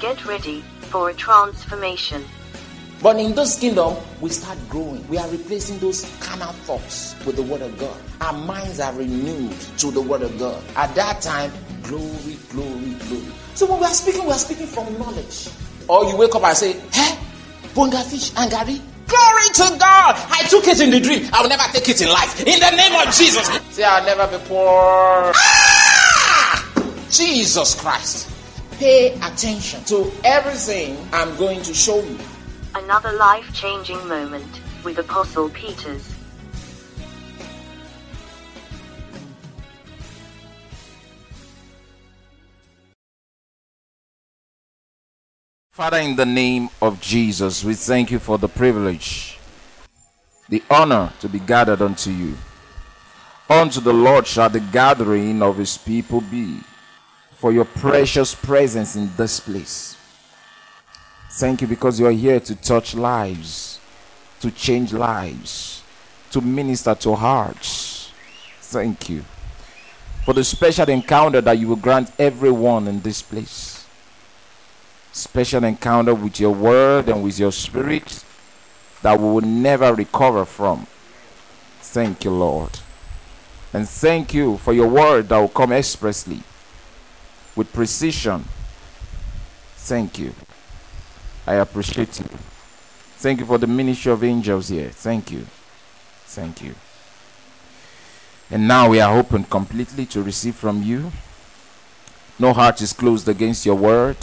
Get ready for a transformation. But in this kingdom, we start growing. We are replacing those carnal thoughts with the word of God. Our minds are renewed to the word of God. At that time, glory, glory, glory. So when we are speaking, we are speaking from knowledge. Or you wake up and say, Hey, bonga fish and garri. Glory to God! I took it in the dream. I will never take it in life. In the name of Jesus. Say, I'll never be poor. Ah! Jesus Christ. Pay attention to everything I'm going to show you. Another life changing moment with Apostle Peters. Father, in the name of Jesus, we thank you for the privilege, the honor to be gathered unto you. Unto the Lord shall the gathering of his people be, for your precious presence in this place. Thank you because you are here to touch lives, to change lives, to minister to hearts. Thank you for the special encounter that you will grant everyone in this place special encounter with your word and with your spirit that we will never recover from. Thank you, Lord. And thank you for your word that will come expressly with precision. Thank you. I appreciate you. Thank you for the ministry of angels here. Thank you. Thank you. And now we are open completely to receive from you. No heart is closed against your word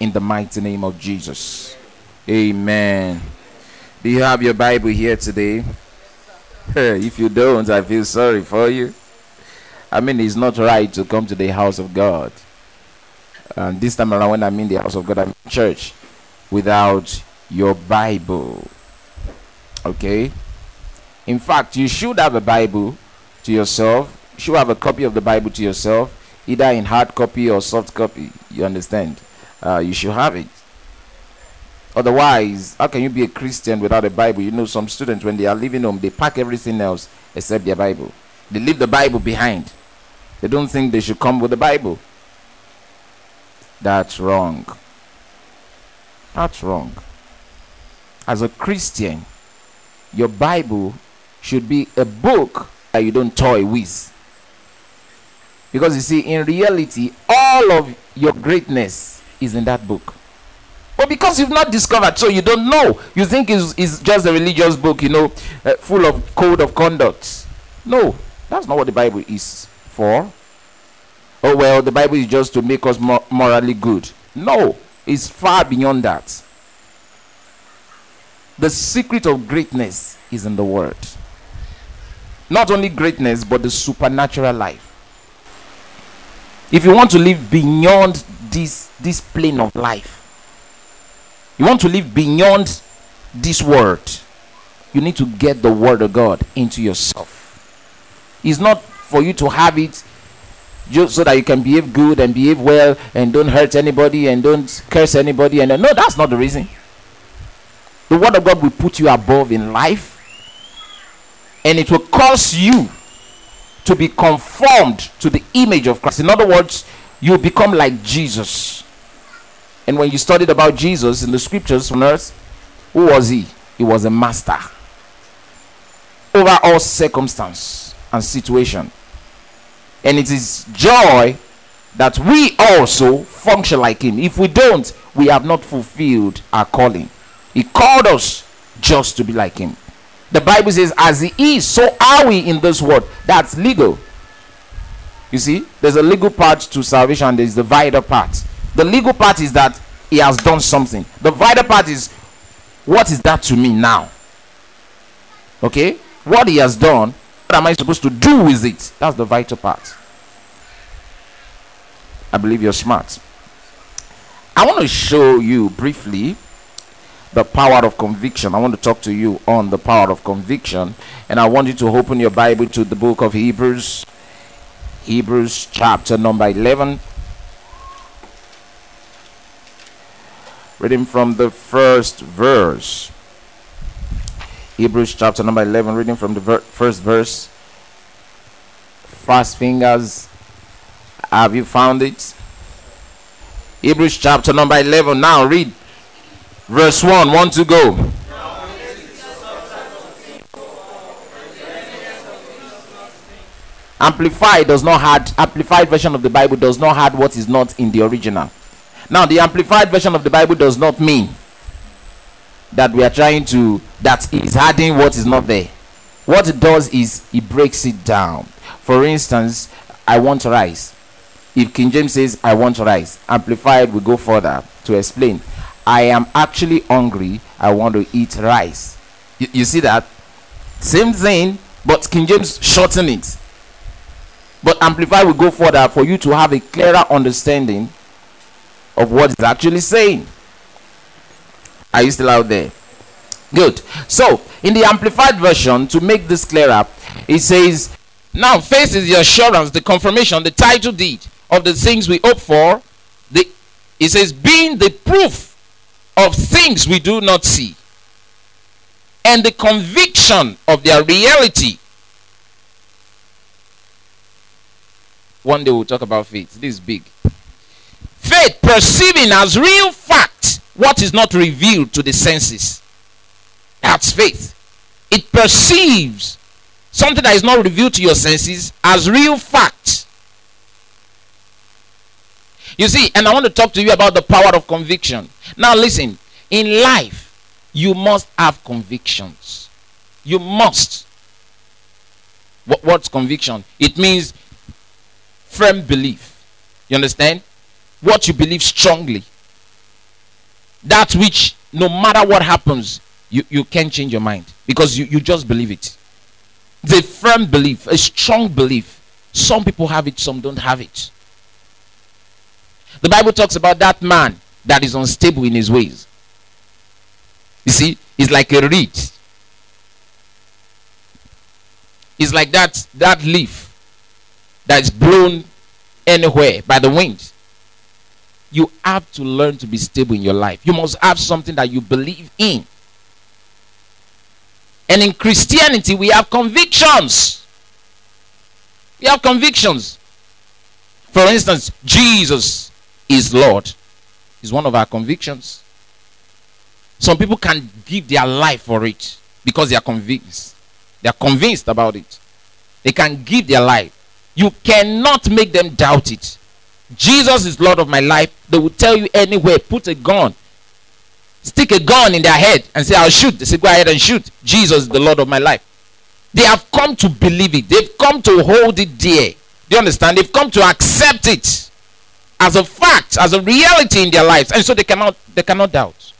in the mighty name of Jesus. Amen. Do you have your Bible here today? If you don't, I feel sorry for you. I mean, it's not right to come to the house of God. And this time around, when I'm in the house of God, I'm in church without your Bible. Okay? In fact, you should have a Bible to yourself. You should have a copy of the Bible to yourself, either in hard copy or soft copy. You understand? uh, you should have it. Otherwise, how can you be a Christian without a Bible? You know, some students, when they are leaving home, they pack everything else except their Bible. They leave the Bible behind. They don't think they should come with the Bible. That's wrong. That's wrong. As a Christian, your Bible should be a book that you don't toy with. Because you see, in reality, all of your greatness is in that book. But because you've not discovered, so you don't know. You think it's, it's just a religious book, you know, uh, full of code of conduct. No, that's not what the Bible is for. Oh, well, the Bible is just to make us morally good. No, it's far beyond that. The secret of greatness is in the Word. Not only greatness, but the supernatural life. If you want to live beyond this this plane of life you want to live beyond this world you need to get the word of god into yourself it's not for you to have it just so that you can behave good and behave well and don't hurt anybody and don't curse anybody. And no that's not the reason. The word of god will put you above in life. And it will cause you to be conformed to the image of christ. In other words you become like Jesus. And when you studied about Jesus in the scriptures on earth, who was he? He was a master over all circumstance and situation. And it is joy that we also function like him. If we don't, we have not fulfilled our calling. He called us just to be like him. The Bible says, as he is, so are we in this world. That's legal. You see, there's a legal part to salvation, there's the vital part. The legal part is that he has done something. The vital part is what is that to me now? Okay? What he has done, what am I supposed to do with it? That's the vital part. I believe you're smart. I want to show you briefly the power of conviction. I want to talk to you on the power of conviction. And I want you to open your Bible to the book of Hebrews, Hebrews chapter number 11. Reading from the first verse. Hebrews chapter number 11, reading from the ver- first verse. Fast fingers. Have you found it? Hebrews chapter number 11. Now read verse 1. One to go. Amplified does not had amplified version of the Bible does not have what is not in the original. Now the amplified version of the Bible does not mean that we are trying to that is adding what is not there. What it does is it breaks it down. For instance, I want rice. If King James says I want rice, amplified we go further to explain. I am actually hungry. I want to eat rice. You, you see that? Same thing, but King James shorten it. But amplified we go further for you to have a clearer understanding of what it's actually saying. Are you still out there? Good. So, in the amplified version, to make this clearer, it says, Now faith is the assurance, the confirmation, the title deed of the things we hope for. The, it says, being the proof of things we do not see, and the conviction of their reality. One day we'll talk about faith. This is big. Faith perceiving as real fact what is not revealed to the senses. That's faith. It perceives something that is not revealed to your senses as real fact. You see, and I want to talk to you about the power of conviction. Now, listen, in life, you must have convictions. You must. What, what's conviction? It means firm belief. You understand? What you believe strongly. That which, no matter what happens, you, you can't change your mind because you, you just believe it. The firm belief, a strong belief. Some people have it, some don't have it. The Bible talks about that man that is unstable in his ways. You see, it's like a reed. It's like that that leaf that is blown anywhere by the wind. You have to learn to be stable in your life. You must have something that you believe in. And in Christianity, we have convictions. We have convictions. For instance, Jesus is Lord. Is one of our convictions. Some people can give their life for it because they are convinced. They are convinced about it. They can give their life. You cannot make them doubt it. Jesus is Lord of my life. They will tell you anywhere, put a gun, stick a gun in their head and say, I'll shoot. They say, Go ahead and shoot. Jesus is the Lord of my life. They have come to believe it, they've come to hold it dear. Do you understand? They've come to accept it as a fact, as a reality in their lives. And so they cannot they cannot doubt.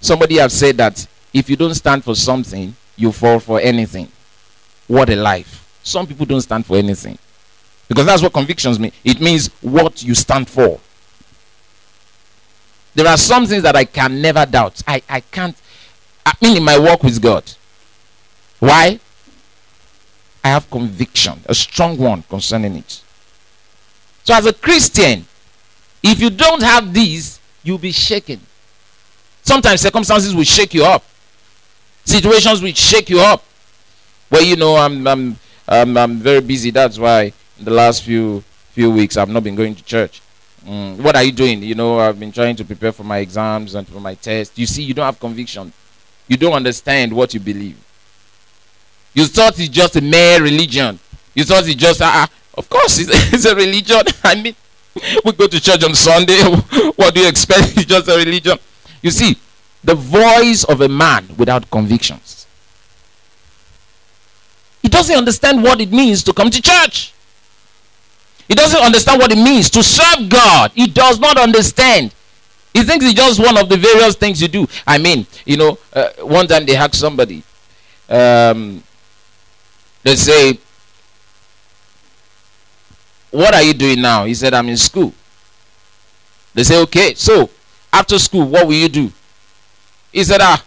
Somebody have said that if you don't stand for something, you fall for anything. What a life. Some people don't stand for anything. Because that's what convictions mean. It means what you stand for. There are some things that I can never doubt. I, I can't. I mean, in my work with God. Why? I have conviction, a strong one concerning it. So, as a Christian, if you don't have these, you'll be shaken. Sometimes circumstances will shake you up. Situations will shake you up. Well, you know, I'm I'm I'm, I'm very busy. That's why the last few few weeks I've not been going to church. Mm, what are you doing? You know, I've been trying to prepare for my exams and for my test. You see, you don't have conviction. You don't understand what you believe. You thought it's just a mere religion. You thought it's just uh, of course it's, it's a religion. I mean, we go to church on Sunday. what do you expect? It's just a religion. You see, the voice of a man without convictions. He doesn't understand what it means to come to church. He doesn't understand what it means to serve God. He does not understand. He thinks it's just one of the various things you do. I mean, you know, uh, one time they asked somebody, um, they say, What are you doing now? He said, I'm in school. They say, Okay, so after school, what will you do? He said, Ah,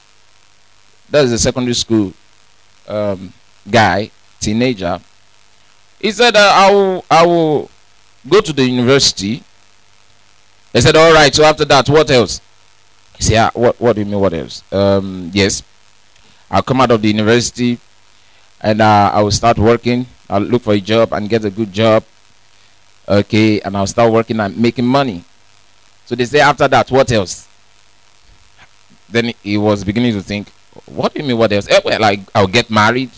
that is a secondary school um, guy, teenager. He said, uh, I, will, I will go to the university. They said, All right, so after that, what else? He said, ah, what, what do you mean, what else? Um, yes, I'll come out of the university and uh, I will start working. I'll look for a job and get a good job. Okay, and I'll start working and making money. So they say after that, what else? Then he was beginning to think, what do you mean what else? Eh, well, like I'll get married,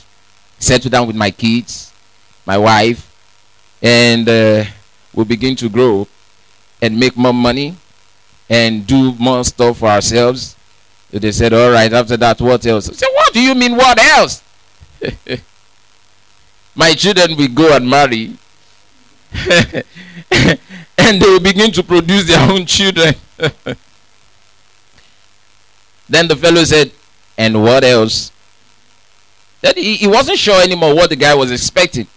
settle down with my kids, my wife, and uh, we'll begin to grow and make more money and do more stuff for ourselves. So they said, all right, after that, what else? I said, what do you mean what else? my children will go and marry and they will begin to produce their own children. then the fellow said, And what else? Then he, he wasn't sure anymore what the guy was expecting.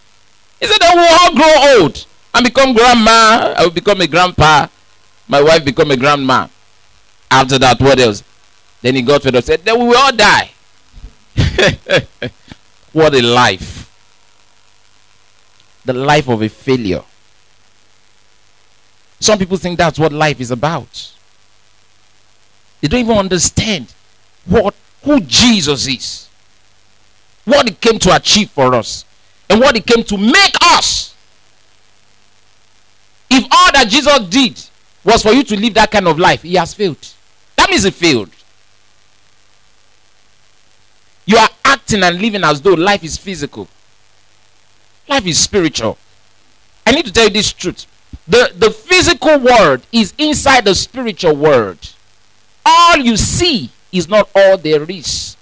He said, I will all grow old and become grandma. I will become a grandpa. My wife become a grandma. After that, what else? Then he got fed up said, Then we will all die. what a life. The life of a failure. Some people think that's what life is about. They don't even understand what who Jesus is. What he came to achieve for us. And what he came to make us. If all that Jesus did was for you to live that kind of life, he has failed. That means he failed. You are acting and living as though life is physical. Life is spiritual. I need to tell you this truth. The, the physical world is inside the spiritual world. All you see is not all there is.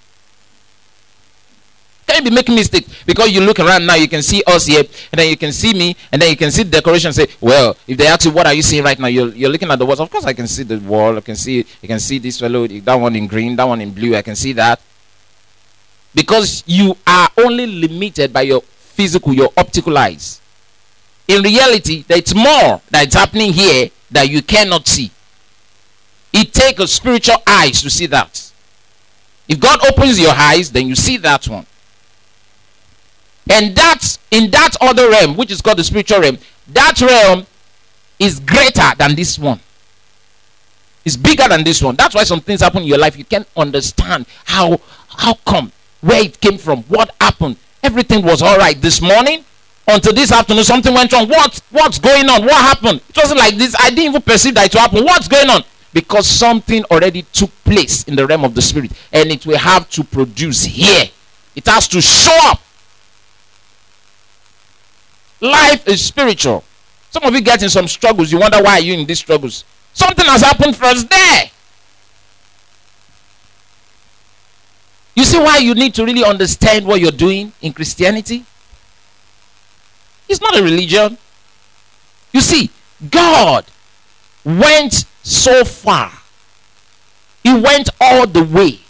Can you be making mistakes? Because you look around now, you can see us here, and then you can see me, and then you can see the decoration say, Well, if they ask you, What are you seeing right now? You're, you're looking at the walls. Of course, I can see the wall. I can see, I can see this fellow, that one in green, that one in blue. I can see that. Because you are only limited by your physical, your optical eyes in reality, there's more that's happening here that you cannot see. It takes spiritual eyes to see that. If God opens your eyes, then you see that one. And that's in that other realm, which is called the spiritual realm, that realm is greater than this one. It's bigger than this one. That's why some things happen in your life. You can't understand how how come, where it came from, what happened. Everything was all right this morning. Until this afternoon something went wrong. What what's going on? What happened? It wasn't like this. I didn't even perceive that it would happen. What's going on? Because something already took place in the realm of the spirit. And it will have to produce here. It has to show up life is spiritual some of you get in some struggles you wonder why are you in these struggles something has happened for us there you see why you need to really understand what you're doing in christianity it's not a religion. You see, God went so far. He went all the way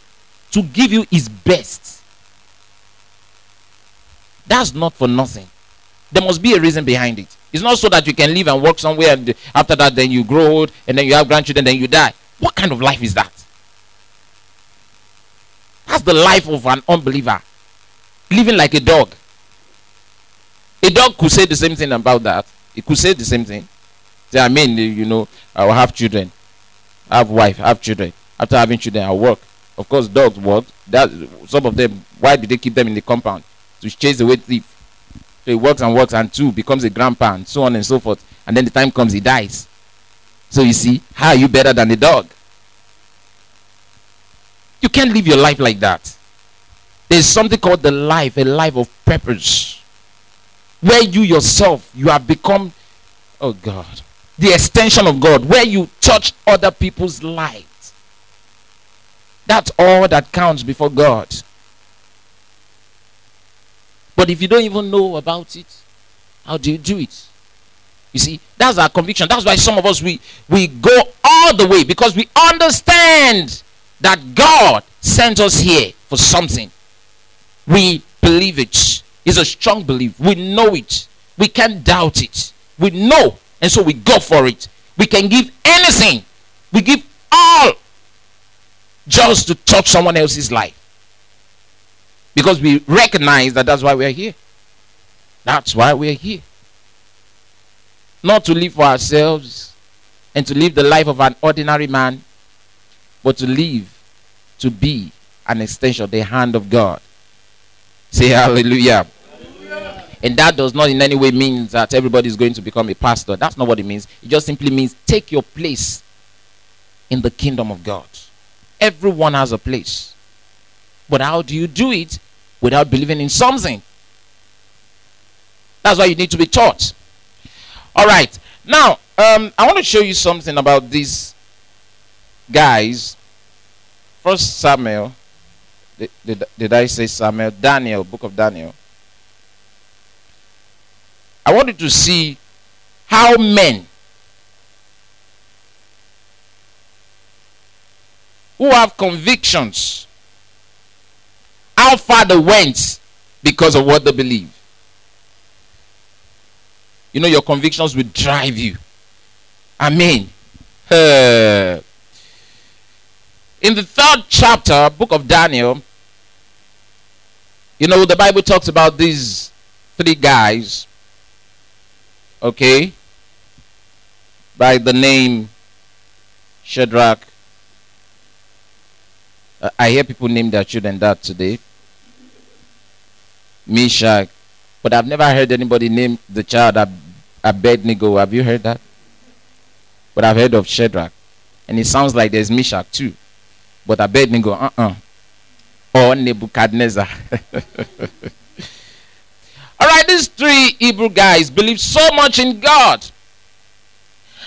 to give you his best. That's not for nothing. There must be a reason behind it. It's not so that you can live and work somewhere and after that then you grow old and then you have grandchildren then you die. What kind of life is that? That's the life of an unbeliever. Living like a dog. A dog could say the same thing about that. It could say the same thing. Say, I mean, you know, I will have children, I have wife, I have children. After having children, I work. Of course, dogs work. That some of them. Why do they keep them in the compound to chase away thief? So he works and works, and two becomes a grandpa, and so on and so forth. And then the time comes, he dies. So you see, how are you better than a dog? You can't live your life like that. There's something called the life, a life of purpose where you yourself you have become oh god the extension of god where you touch other people's lives that's all that counts before god but if you don't even know about it how do you do it you see that's our conviction that's why some of us we we go all the way because we understand that god sent us here for something we believe it is a strong belief. We know it. We can't doubt it. We know. And so we go for it. We can give anything. We give all just to touch someone else's life. Because we recognize that that's why we're here. That's why we're here. Not to live for ourselves and to live the life of an ordinary man, but to live to be an extension of the hand of God. Say hallelujah. hallelujah. And that does not in any way mean that everybody is going to become a pastor. That's not what it means. It just simply means take your place in the kingdom of God. Everyone has a place. But how do you do it without believing in something? That's why you need to be taught. All right. Now, um, I want to show you something about these guys. First Samuel. Did, did, did I say Samuel? Daniel, book of Daniel. I wanted to see how men who have convictions how far they went because of what they believe. You know, your convictions will drive you. Amen. Uh, in the third chapter, book of Daniel, you know, the Bible talks about these three guys okay, by the name Shadrach. Uh, I hear people name their children that today. Meshach. But I've never heard anybody name the child Ab- Abednego. Have you heard that? But I've heard of Shadrach. And it sounds like there's Meshach too. But Abednego, uh uh-uh. uh. Or Nebuchadnezzar. All right, these three Hebrew guys believe so much in God.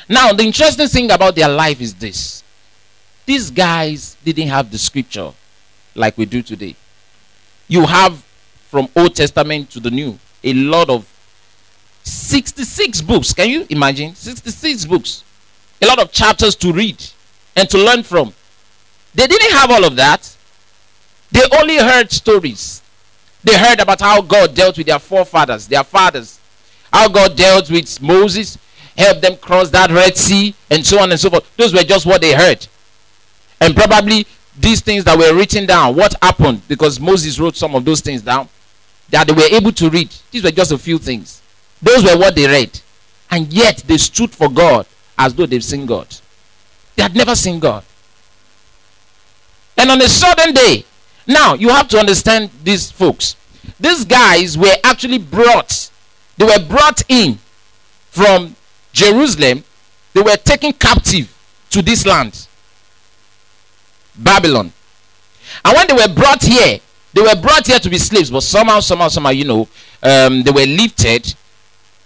Now, the interesting thing about their life is this these guys didn't have the scripture like we do today. You have from Old Testament to the New a lot of 66 books. Can you imagine? 66 books. A lot of chapters to read and to learn from. They didn't have all of that. They only heard stories. They heard about how God dealt with their forefathers, their fathers. How God dealt with Moses, helped them cross that Red Sea, and so on and so forth. Those were just what they heard. And probably these things that were written down, what happened, because Moses wrote some of those things down, that they were able to read. These were just a few things. Those were what they read. And yet they stood for God as though they've seen God. They had never seen God. And on a sudden day, now, you have to understand these folks. These guys were actually brought, they were brought in from Jerusalem. They were taken captive to this land, Babylon. And when they were brought here, they were brought here to be slaves, but somehow, somehow, somehow, you know, um, they were lifted.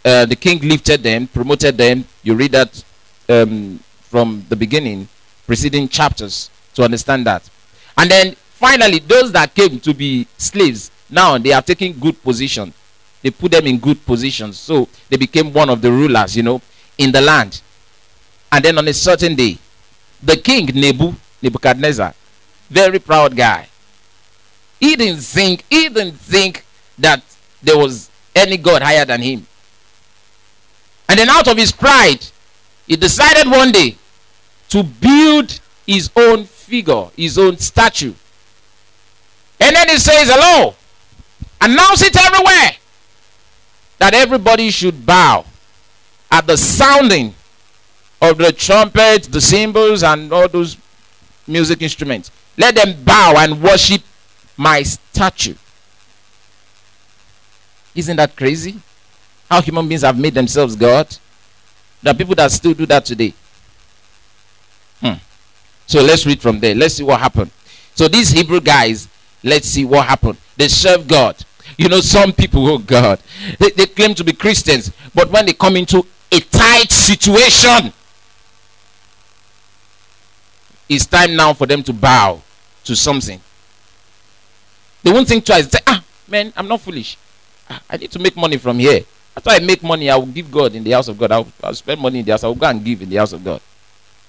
Uh, the king lifted them, promoted them. You read that um, from the beginning, preceding chapters, to understand that. And then Finally, those that came to be slaves, now they are taking good position. They put them in good positions. So they became one of the rulers, you know, in the land. And then on a certain day, the king Nebu, Nebuchadnezzar, very proud guy. He didn't think, he didn't think that there was any God higher than him. And then out of his pride, he decided one day to build his own figure, his own statue and then he says, Hello. Announce it everywhere that everybody should bow at the sounding of the trumpet, the cymbals, and all those music instruments. Let them bow and worship my statue. Isn't that crazy? How human beings have made themselves God? There are people that still do that today. Hmm. So let's read from there. Let's see what happened. So these Hebrew guys Let's see what happened. They serve God. You know, some people, oh God, they, they claim to be Christians, but when they come into a tight situation, it's time now for them to bow to something. They won't think twice. Say, ah, man, I'm not foolish. Ah, I need to make money from here. After I make money, I will give God in the house of God. I'll, I'll spend money in the house. I'll go and give in the house of God.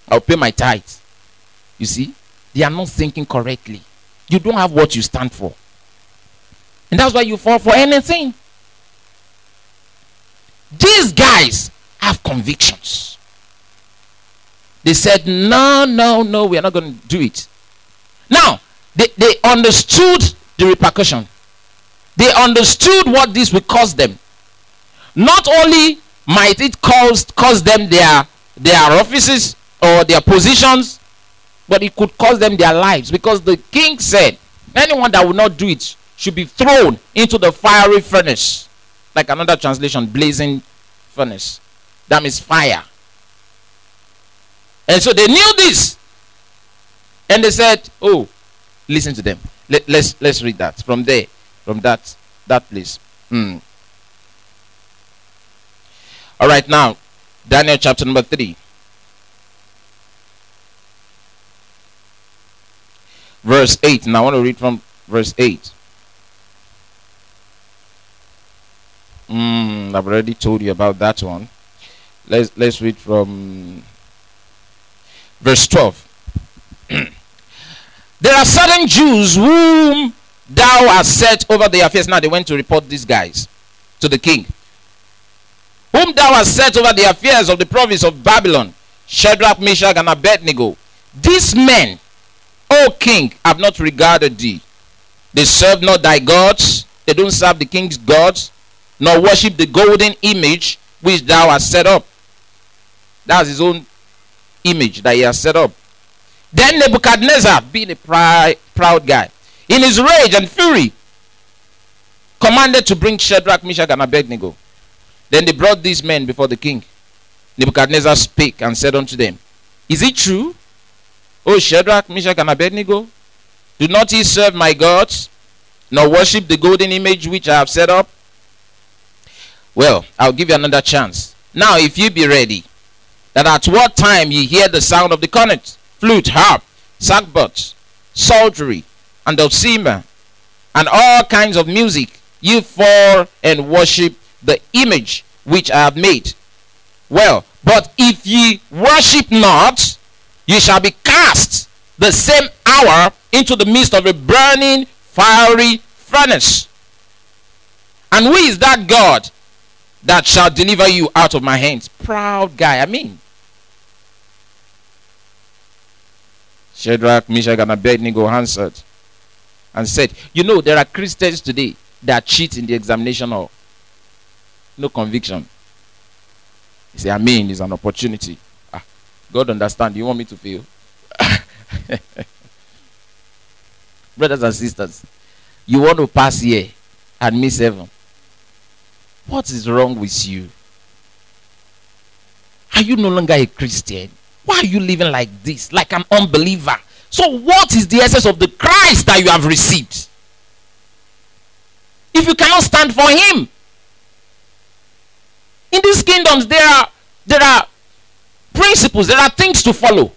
I'll pay my tithes. You see, they are not thinking correctly you don't have what you stand for. And that's why you fall for anything. These guys have convictions. They said, No, no, no, we are not going to do it. Now, they, they understood the repercussion. They understood what this would cost them. Not only might it cost, cost them their, their offices or their positions, but it could cost them their lives because the king said anyone that will not do it should be thrown into the fiery furnace like another translation, blazing furnace. That means fire. And so they knew this. And they said, Oh, listen to them. Let, us let's, let's read that from there, from that that place. Hmm. All right, now Daniel chapter number three. Verse 8. And I want to read from verse 8. Mm, I've already told you about that one. Let's let's read from verse 12. there are certain Jews whom thou hast set over their affairs. Now they went to report these guys to the king. Whom thou hast set over the affairs of the province of Babylon, Shadrach, Meshach, and Abednego. These men, O king, have not regarded thee. They serve not thy gods, they don't serve the king's gods, nor worship the golden image which thou hast set up. That's his own image that he has set up. Then Nebuchadnezzar, being a proud, proud guy, in his rage and fury, commanded to bring Shadrach, Meshach, and Abednego. Then they brought these men before the king. Nebuchadnezzar spake and said unto them, Is it true, O Shadrach, Meshach, and Abednego? Do not ye serve my gods, nor worship the golden image which I have set up? Well, I'll give you another chance. Now, if you be ready, that at what time ye hear the sound of the cornet, flute, harp, sackbut, psaltery, and dulcimer, and all kinds of music, ye fall and worship the image which I have made. Well, but if ye worship not, ye shall be cast the same hour into the midst of a burning fiery furnace. And who is that God that shall deliver you out of my hands. Proud guy, I mean. Shadrach, Meshach, and Abednego answered and said, You know, there are Christians today that cheat in the examination hall. No conviction. He said, I mean, it's an opportunity. Ah, God understand. You want me to fail? Brothers and sisters, you want to pass here and miss heaven. What is wrong with you? Are you no longer a Christian? Why are you living like this, like an unbeliever? So, what is the essence of the Christ that you have received? If you cannot stand for Him, in these kingdoms there are there are principles, there are things to follow.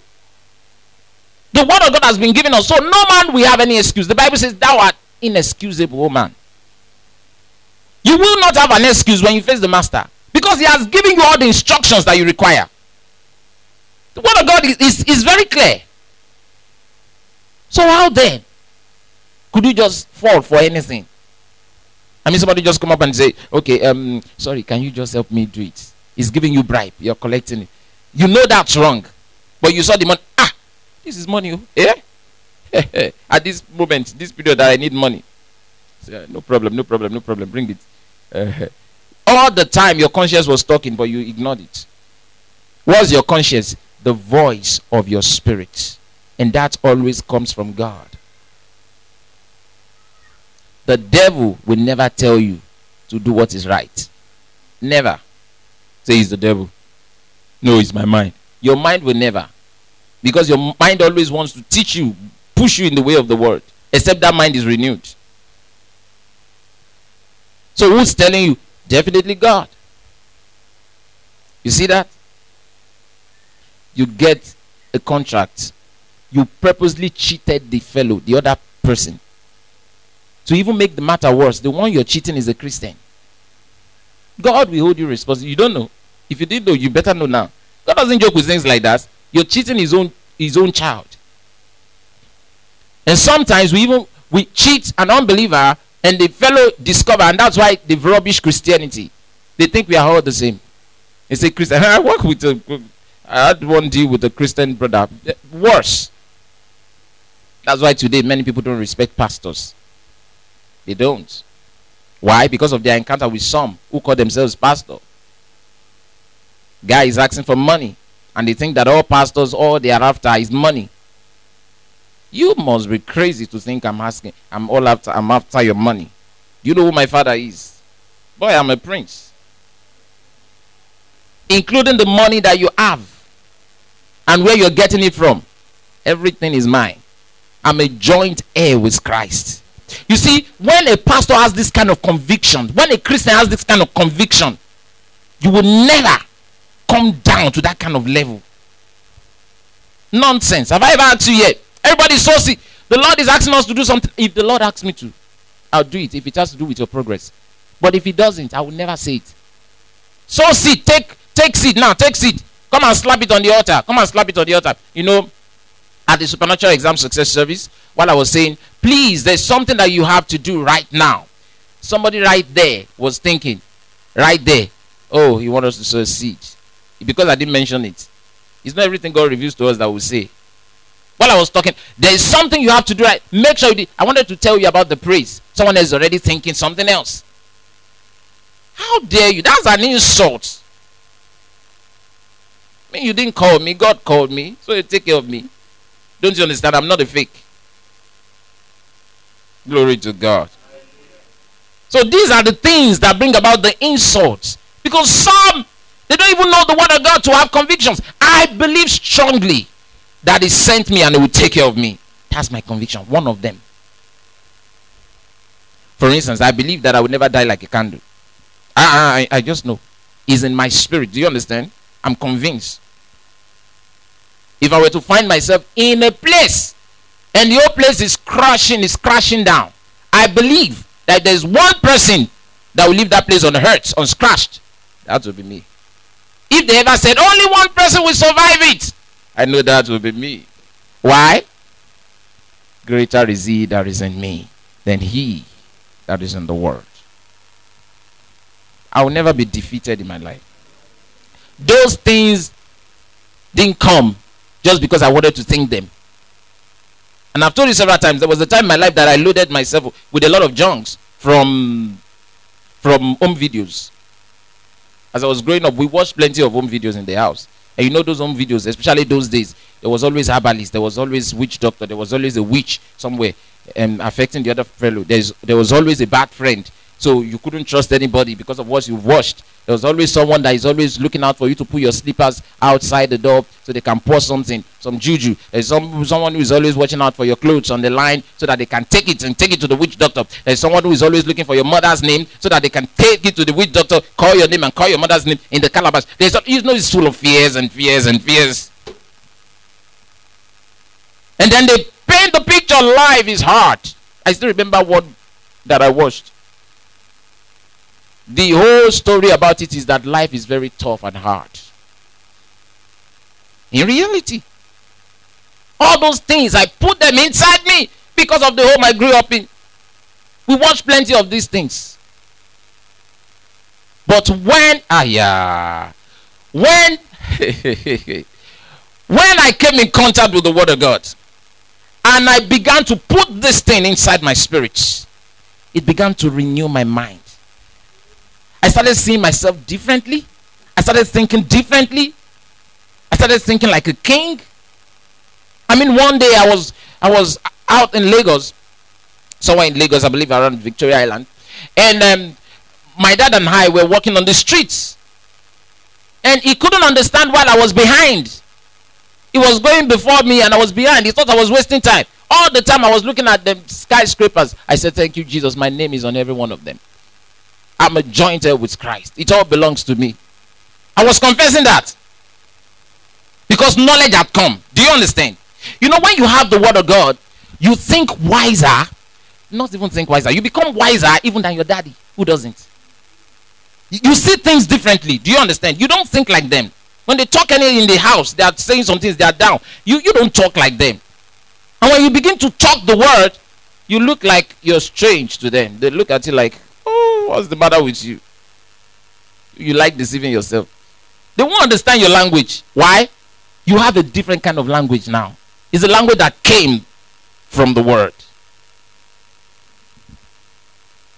The word of God has been given us, so no man will have any excuse. The Bible says, "Thou art inexcusable, O man." You will not have an excuse when you face the master because he has given you all the instructions that you require. The word of God is, is, is very clear. So, how then could you just fall for anything? I mean, somebody just come up and say, Okay, um, sorry, can you just help me do it? He's giving you bribe, you're collecting it. You know that's wrong, but you saw the money. Ah, this is money, yeah? At this moment, this period that I need money. So, no problem, no problem, no problem. Bring it. All the time your conscience was talking, but you ignored it. What's your conscience? The voice of your spirit. And that always comes from God. The devil will never tell you to do what is right. Never. Say it's the devil. No, it's my mind. Your mind will never. Because your mind always wants to teach you, push you in the way of the world. Except that mind is renewed. So who's telling you? Definitely God. You see that? You get a contract. You purposely cheated the fellow, the other person. To even make the matter worse, the one you're cheating is a Christian. God will hold you responsible. You don't know. If you did know, you better know now. God doesn't joke with things like that. You're cheating his own his own child. And sometimes we even we cheat an unbeliever and the fellow discover, and that's why they've rubbish Christianity. They think we are all the same. They say Christian. I work with a, I had one deal with a Christian brother. Eh, worse. That's why today many people don't respect pastors. They don't. Why? Because of their encounter with some who call themselves pastor. Guy is asking for money, and they think that all pastors, all they are after is money. You must be crazy to think I'm asking. I'm all after. I'm after your money. You know who my father is? Boy, I'm a prince. Including the money that you have and where you're getting it from. Everything is mine. I'm a joint heir with Christ. You see, when a pastor has this kind of conviction, when a Christian has this kind of conviction, you will never come down to that kind of level. Nonsense. Have I ever asked you yet? Everybody so sick. The Lord is asking us to do something. If the Lord asks me to, I'll do it if it has to do with your progress. But if He doesn't, I will never say it. So sit, take take seat now, take seat. Come and slap it on the altar. Come and slap it on the altar. You know, at the supernatural exam success service, while I was saying, please, there's something that you have to do right now. Somebody right there was thinking, right there, oh, he wants us to sow a seed. Because I didn't mention it. It's not everything God reveals to us that we say. While I was talking, there is something you have to do right. Make sure you. I wanted to tell you about the praise. Someone is already thinking something else. How dare you? That's an insult. I mean, you didn't call me. God called me. So you take care of me. Don't you understand? I'm not a fake. Glory to God. So these are the things that bring about the insults. Because some, they don't even know the word of God to have convictions. I believe strongly that He sent me and He will take care of me. That's my conviction. One of them. For instance, I believe that I will never die like a candle. I, I, I just know. It's in my spirit. Do you understand? I'm convinced. If I were to find myself in a place and your place is crashing, is crashing down, I believe that there's one person that will leave that place unhurt, unscratched. That will be me. If they ever said only one person will survive it, I know that will be me. Why? Greater is he that is in me than he that is in the world. I will never be defeated in my life. Those things didn't come just because I wanted to think them. And I've told you several times there was a time in my life that I loaded myself with a lot of junks from from home videos. As I was growing up, we watched plenty of home videos in the house. And you know those home videos, especially those days, there was always herbalist, there was always witch doctor, there was always a witch somewhere um, affecting the other fellow. There's, there was always a bad friend. So you couldn't trust anybody because of what you've watched. There was always someone that is always looking out for you to put your slippers outside the door so they can pour something, some juju. There's some, someone who is always watching out for your clothes on the line so that they can take it and take it to the witch doctor. There's someone who is always looking for your mother's name so that they can take it to the witch doctor, call your name and call your mother's name in the calabash. There's, you know, it's full of fears and fears and fears. And then they paint the picture life is hard. I still remember one that I watched the whole story about it is that life is very tough and hard. In reality, all those things, I put them inside me because of the home I grew up in. We watch plenty of these things. But when, ah, yeah, when, when I came in contact with the Word of God and I began to put this thing inside my spirit, it began to renew my mind. I started seeing myself differently. I started thinking differently. I started thinking like a king. I mean, one day I was I was out in Lagos, somewhere in Lagos, I believe around Victoria Island, and um, my dad and I were walking on the streets, and he couldn't understand why I was behind. He was going before me, and I was behind. He thought I was wasting time. All the time I was looking at the skyscrapers. I said, "Thank you, Jesus. My name is on every one of them." I'm a joint heir with Christ. It all belongs to me. I was confessing that because knowledge had come. Do you understand? You know, when you have the word of God, you think wiser. Not even think wiser. You become wiser even than your daddy, who doesn't. You see things differently. Do you understand? You don't think like them. When they talk any in the house, they are saying some things, they are down. You, you don't talk like them. And when you begin to talk the word, you look like you're strange to them. They look at you like, what's the matter with you? You like deceiving yourself. They won't understand your language. Why? You have a different kind of language now. It's a language that came from the word.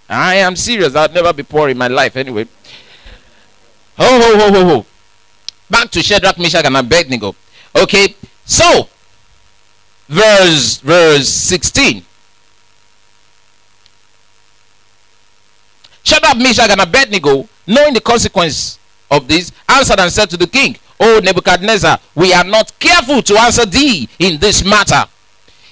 I am serious. I'll never be poor in my life anyway. Ho, ho, ho, ho, ho. Back to Shadrach, Meshach, and Abednego. Okay, so verse verse 16 Shadrach, Meshach, and Abednego, knowing the consequence of this, answered and said to the king, O Nebuchadnezzar, we are not careful to answer thee in this matter.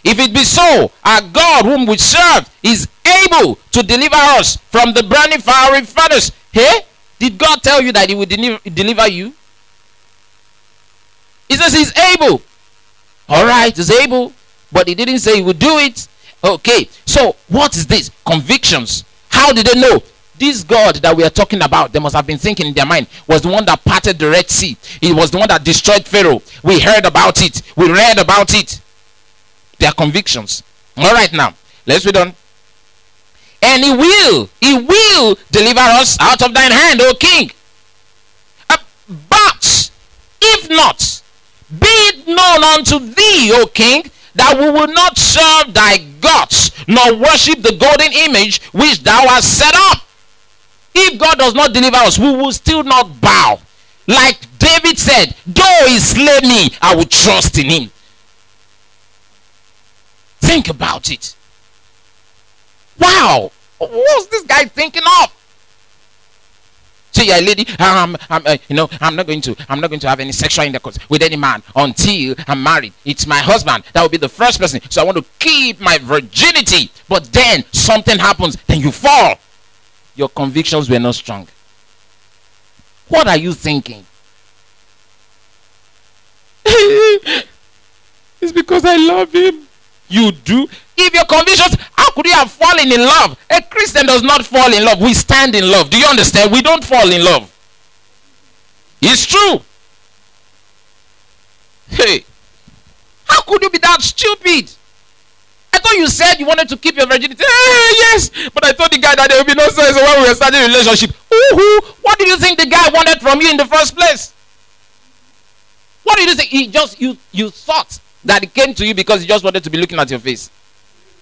If it be so, our God, whom we serve, is able to deliver us from the burning fiery furnace. Hey, did God tell you that He would deliver you? He says He's able. All right, He's able, but He didn't say He would do it. Okay, so what is this? Convictions. How did they know? This God that we are talking about, they must have been thinking in their mind, was the one that parted the Red Sea. He was the one that destroyed Pharaoh. We heard about it. We read about it. Their convictions. All right, now let's read on. And he will, he will deliver us out of thine hand, O king. Uh, but if not, be it known unto thee, O king, that we will not serve thy gods, nor worship the golden image which thou hast set up. If God does not deliver us, we will still not bow. Like David said, though he slay me, I will trust in him. Think about it. Wow. What's this guy thinking of? See, a lady, um, I'm, uh, you know, I'm not going to, I'm not going to have any sexual intercourse with any man until I'm married. It's my husband that will be the first person. So I want to keep my virginity. But then something happens, then you fall your convictions were not strong. What are you thinking? it's because I love him. You do? If your convictions, how could you have fallen in love? A Christian does not fall in love. We stand in love. Do you understand? We don't fall in love. It's true. Hey, how could you be that stupid? I thought you said you wanted to keep your virginity. Eh, yes, but I told the guy that there will be no sex when we were starting a relationship. Ooh, what do you think the guy wanted from you in the first place? What did you think? He just you you thought that he came to you because he just wanted to be looking at your face.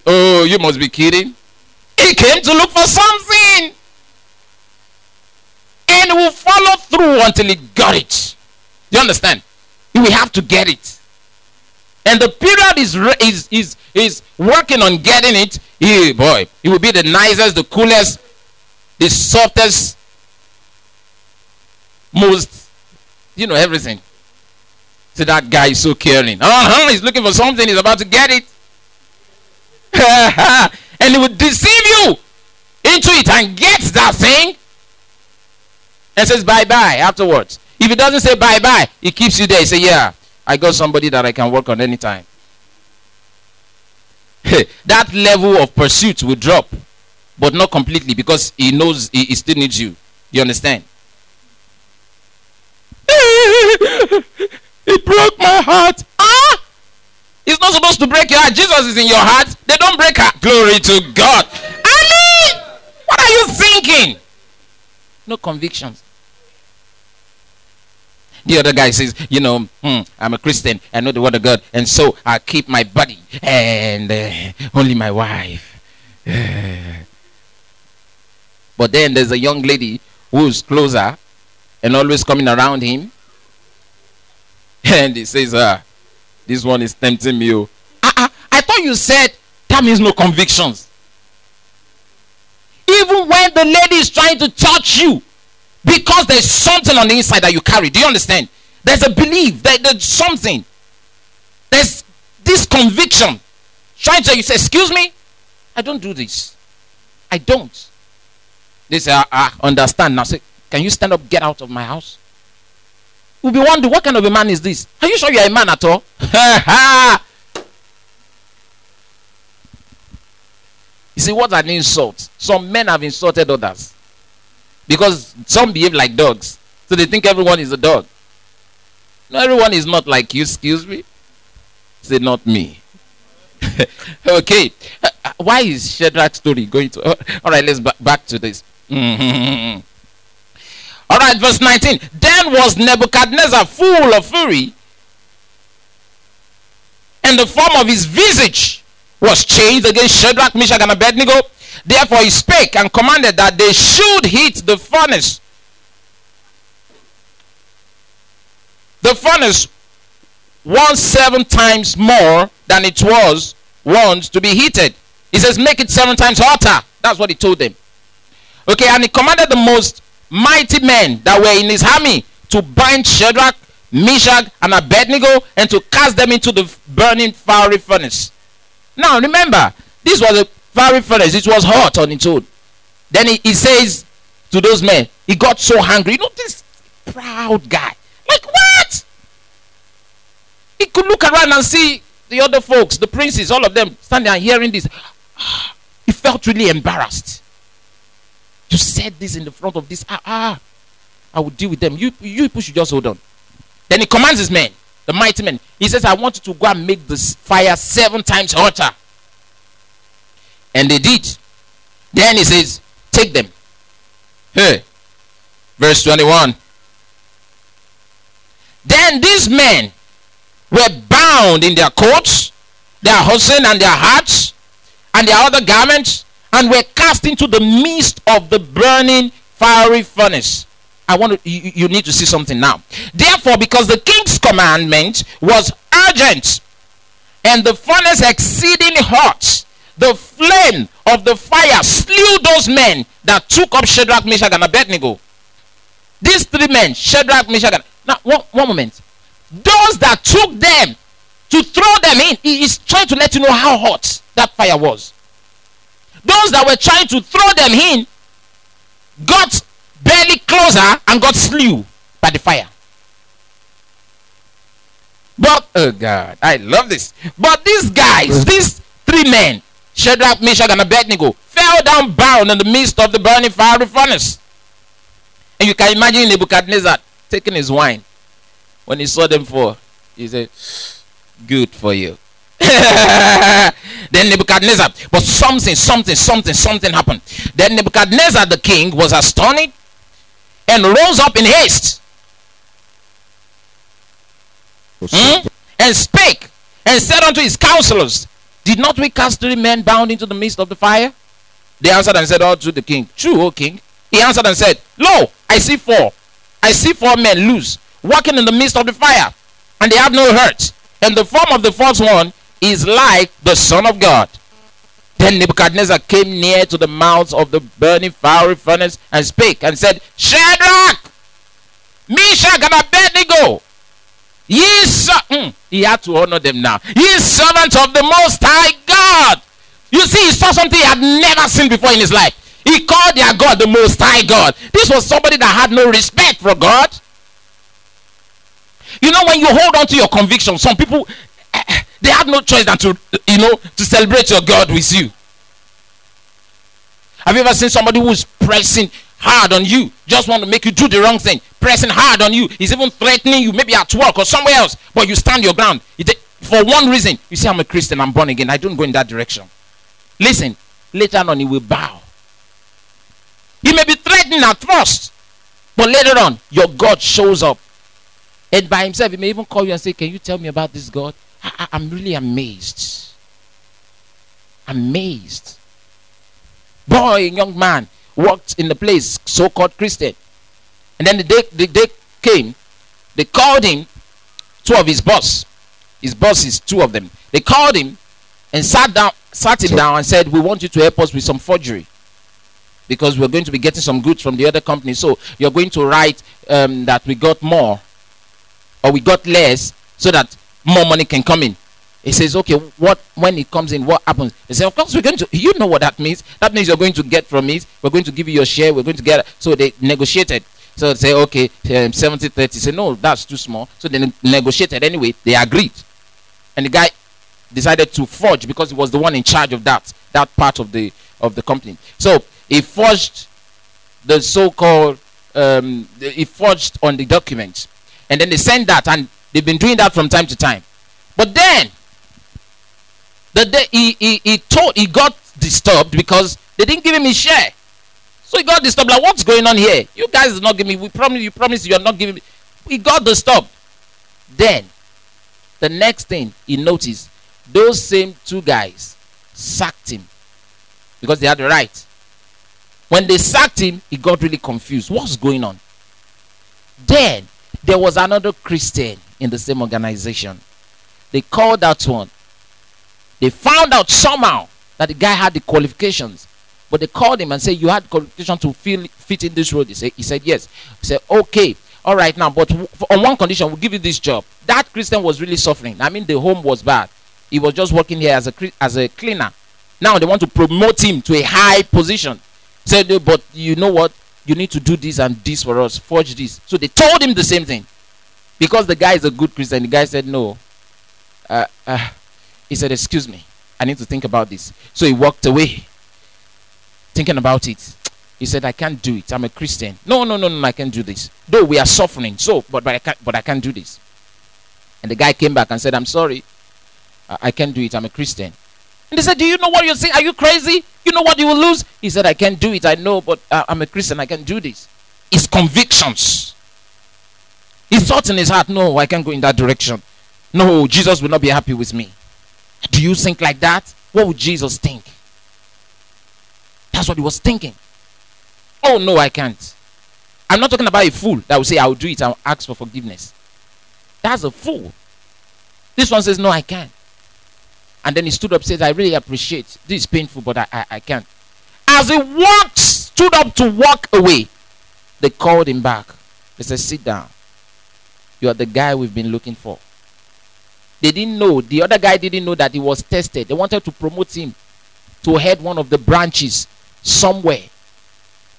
Oh, you must be kidding. He came to look for something. And he will follow through until he got it. You understand? He will have to get it and the period is is is is working on getting it he boy he will be the nicest the coolest the softest most you know everything. So that guy is so caring. Uh-huh he's looking for something he's about to get it. And he will deceive you into it and gets that thing. And says bye bye afterwards. If he doesn't say bye bye he keeps you there. He say yeah I got somebody that I can work on anytime. that level of pursuit will drop, but not completely because he knows he, he still needs you. You understand? it broke my heart. Ah! It's not supposed to break your heart. Jesus is in your heart. They don't break heart. Glory to God. I mean, what are you thinking? No convictions. The other guy says, you know, hmm, I'm a Christian. I know the word of God. And so I keep my body and uh, only my wife. but then there's a young lady who's closer and always coming around him. And he says, uh, this one is tempting me. Uh, uh, I thought you said that means no convictions. Even when the lady is trying to touch you, because there's something on the inside that you carry. Do you understand? There's a belief, that there's something. There's this conviction. Trying to you say, Excuse me, I don't do this. I don't. They say, I, I understand. Now say, Can you stand up, get out of my house? We'll be wondering, what kind of a man is this? Are you sure you're a man at all? you see, what an insult. Some men have insulted others. Because some behave like dogs. So they think everyone is a dog. No, everyone is not like you, excuse me. Say, not me. okay. Uh, why is Shadrach's story going to. All right, let's ba- back to this. all right, verse 19. Then was Nebuchadnezzar full of fury, and the form of his visage was changed against Shadrach, Meshach, and Abednego. Therefore he spake and commanded that they should heat the furnace. The furnace was seven times more than it was once to be heated. He says, make it seven times hotter. That's what he told them. Okay, and he commanded the most mighty men that were in his army to bind Shadrach, Meshach, and Abednego and to cast them into the burning fiery furnace. Now remember, this was a fiery furnace, it was hot on its own. Then he, he says to those men, he got so hungry. You know, this proud guy. Like, what? He could look around and see the other folks, the princes, all of them standing and hearing this. He felt really embarrassed. You said this in the front of this. Ah, ah. I will deal with them. You, you people should just hold on. Then he commands his men, the mighty men. He says, I want you to go and make this fire seven times hotter. And they did. Then he says, Take them. Hey. Verse 21. Then these men were bound in their coats, their hosen, and their hats, and their other garments, and were cast into the midst of the burning fiery furnace. I want to, you, you need to see something now. Therefore, because the king's commandment was urgent, and the furnace exceeding hot, the flame of the fire slew those men that took up Shadrach, Meshach, and Abednego. These three men, Shadrach, Meshach, and now one, one moment. Those that took them to throw them in, he is trying to let you know how hot that fire was. Those that were trying to throw them in got barely closer and got slew by the fire. But oh God, I love this. But these guys, these three men, Shadrach, Meshach, and Abednego, fell down bound in the midst of the burning fiery furnace. And you can imagine Nebuchadnezzar taking his wine. When he saw them fall, he said, Good for you. then Nebuchadnezzar, but something, something, something, something happened. Then Nebuchadnezzar the king was astonished and rose up in haste hmm? and spake and said unto his counselors, Did not we cast three men bound into the midst of the fire? They answered and said, Oh, to the king, True, O king. He answered and said, Lo, I see four. I see four men loose, walking in the midst of the fire, and they have no hurt. And the form of the fourth one is like the Son of God. Then Nebuchadnezzar came near to the mouth of the burning fiery furnace and spake and said, Shadrach, Meshach, and Abednego, ye son, mm, he had to honor them now. Ye servants of the Most High God. You see, he saw something he had never seen before in his life. He called their God the Most High God. This was somebody that had no respect for God. You know, when you hold on to your conviction, some people they have no choice than to, you know, to celebrate your God with you. Have you ever seen somebody who's pressing hard on you, just want to make you do the wrong thing, pressing hard on you? He's even threatening you, maybe at work or somewhere else, but you stand your ground. For one reason, you say, I'm a Christian, I'm born again, I don't go in that direction. Listen, later on, he will bow. He may be threatening at first, but later on, your God shows up. And by himself, he may even call you and say, Can you tell me about this God? I, am really amazed. Amazed. Boy, young man, worked in the place, so called Christian. And then the day, the day came, they called him, two of his boss. His bosses, two of them. They called him and sat down, sat him down and said, We want you to help us with some forgery. Because we're going to be getting some goods from the other company. So you're going to write um, that we got more or we got less so that more money can come in. He says, okay, what when it comes in, what happens? He says, of course, we're going to, you know what that means. That means you're going to get from it. We're going to give you your share. We're going to get, so they negotiated. So they say, okay, um, 70 30. Say, no, that's too small. So they ne- negotiated anyway. They agreed. And the guy decided to forge because he was the one in charge of that, that part of the, of the company. So he forged the so called, um, he forged on the documents. And then they sent that and They've been doing that from time to time. But then, the day he, he, he told he got disturbed because they didn't give him his share. So he got disturbed. Like, what's going on here? You guys did not give me. We promise you promise you're not giving me. He got disturbed. Then, the next thing he noticed, those same two guys sacked him because they had the right. When they sacked him, he got really confused. What's going on? Then there was another Christian in the same organization. They called that one. They found out somehow that the guy had the qualifications. But they called him and said, You had qualification to fill, fit in this role. He said, he said Yes. He said, Okay, all right now, but on one condition, we'll give you this job. That Christian was really suffering. I mean, the home was bad. He was just working here as a, as a cleaner. Now they want to promote him to a high position. Said, But you know what? You need to do this and this for us. Forge this. So they told him the same thing. Because the guy is a good Christian, the guy said, No. Uh, uh, he said, Excuse me. I need to think about this. So he walked away, thinking about it. He said, I can't do it. I'm a Christian. No, no, no, no, I can't do this. Though we are suffering, so, but, but, I, can't, but I can't do this. And the guy came back and said, I'm sorry. I, I can't do it. I'm a Christian. And they said, Do you know what you're saying? Are you crazy? You know what you will lose? He said, I can't do it. I know, but uh, I'm a Christian. I can do this. It's convictions. He thought in his heart, No, I can't go in that direction. No, Jesus will not be happy with me. Do you think like that? What would Jesus think? That's what he was thinking. Oh, no, I can't. I'm not talking about a fool that will say, I'll do it, I'll ask for forgiveness. That's a fool. This one says, No, I can't. And then he stood up, says, I really appreciate this is painful, but I, I, I can't. As he walked, stood up to walk away, they called him back. They said, Sit down. You are the guy we've been looking for. They didn't know. The other guy didn't know that he was tested. They wanted to promote him to head one of the branches somewhere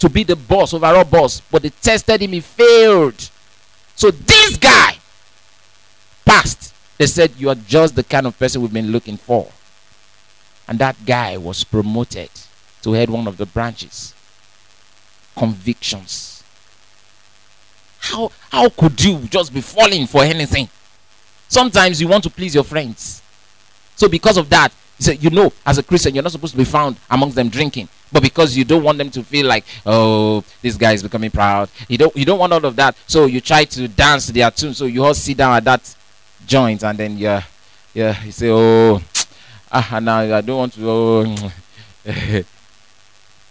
to be the boss, overall boss. But they tested him, he failed. So this guy passed. They said, You are just the kind of person we've been looking for. And that guy was promoted to head one of the branches. Convictions. How, how could you just be falling for anything? Sometimes you want to please your friends. So because of that, you know, as a Christian, you're not supposed to be found amongst them drinking. But because you don't want them to feel like, oh, this guy is becoming proud. You don't you don't want all of that. So you try to dance to their tune. So you all sit down at that joint and then yeah, yeah, you say, oh, ah, now I don't want to. Oh.